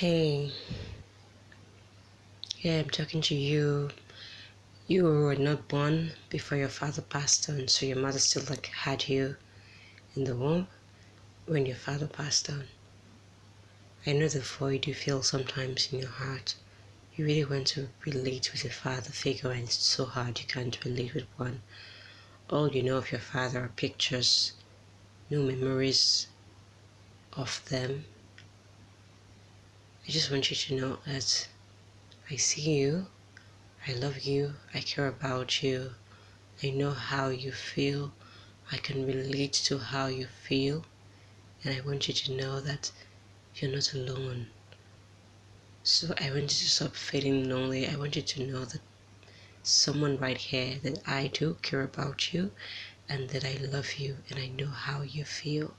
Hey, yeah, I'm talking to you. You were not born before your father passed on, so your mother still like had you in the womb when your father passed on. I know the void you feel sometimes in your heart. You really want to relate with your father figure, and it's so hard you can't relate with one. All you know of your father are pictures, no memories of them. I just want you to know that I see you, I love you, I care about you, I know how you feel, I can relate to how you feel, and I want you to know that you're not alone. So I want you to stop feeling lonely. I want you to know that someone right here that I do care about you and that I love you and I know how you feel.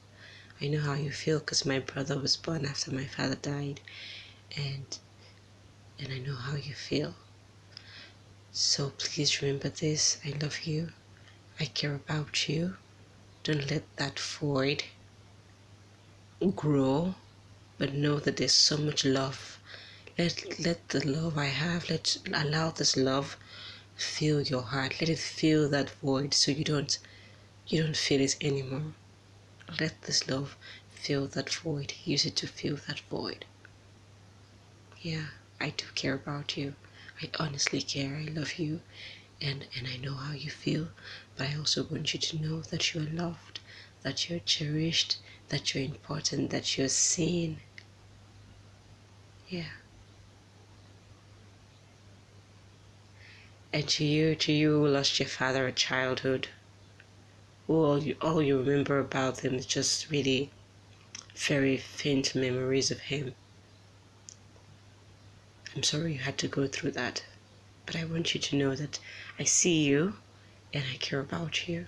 I know how you feel because my brother was born after my father died and and I know how you feel. So please remember this. I love you. I care about you. Don't let that void grow, but know that there's so much love. Let let the love I have, let allow this love fill your heart. Let it fill that void so you don't you don't feel it anymore. Let this love fill that void. Use it to fill that void. Yeah, I do care about you. I honestly care. I love you and and I know how you feel, but I also want you to know that you're loved, that you're cherished, that you're important, that you're seen. Yeah. And to you, to you who lost your father at childhood, all you, all you remember about him is just really very faint memories of him. I'm sorry you had to go through that, but I want you to know that I see you and I care about you.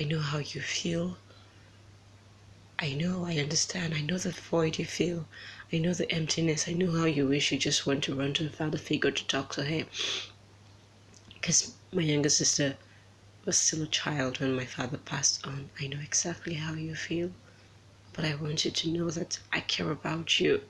I know how you feel. I know, I understand. I know the void you feel. I know the emptiness. I know how you wish you just want to run to a father figure to talk to him. Because my younger sister was still a child when my father passed on. I know exactly how you feel. But I want you to know that I care about you.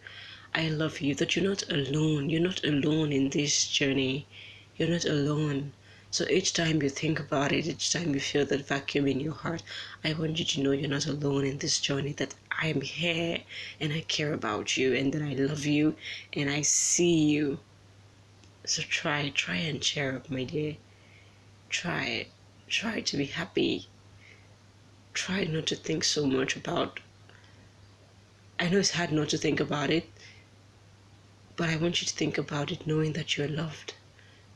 I love you, that you're not alone. You're not alone in this journey. You're not alone. So each time you think about it, each time you feel that vacuum in your heart, I want you to know you're not alone in this journey, that I'm here and I care about you and that I love you and I see you. So try, try and cheer up, my dear. Try, try to be happy. Try not to think so much about. I know it's hard not to think about it, but I want you to think about it knowing that you're loved,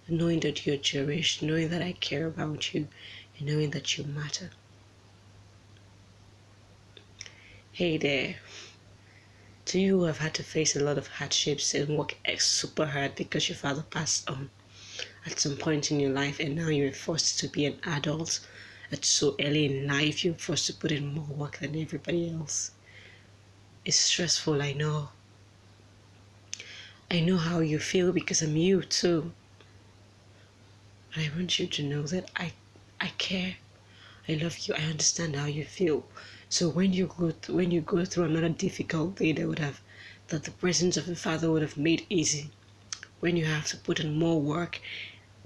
knowing that you're cherished, knowing that I care about you, and knowing that you matter. Hey there. To you who have had to face a lot of hardships and work super hard because your father passed on at some point in your life and now you're forced to be an adult at so early in life, you're forced to put in more work than everybody else. It's stressful, I know. I know how you feel because I'm you too. But I want you to know that I I care. I love you. I understand how you feel. So when you go th- when you go through another difficult day that would have that the presence of a father would have made easy, when you have to put in more work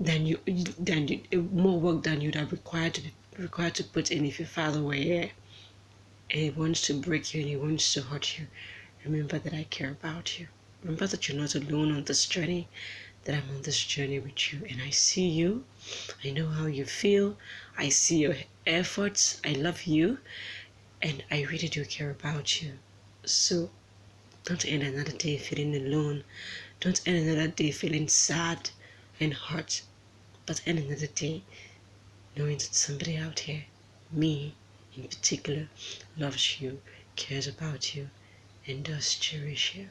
than you than you, more work than you'd have required to be required to put in if your father were here, and he wants to break you and he wants to hurt you, remember that I care about you. Remember that you're not alone on this journey. That I'm on this journey with you, and I see you. I know how you feel. I see your efforts. I love you and I really do care about you. So don't end another day feeling alone. Don't end another day feeling sad and hurt. But end another day knowing that somebody out here, me in particular, loves you, cares about you, and does cherish you.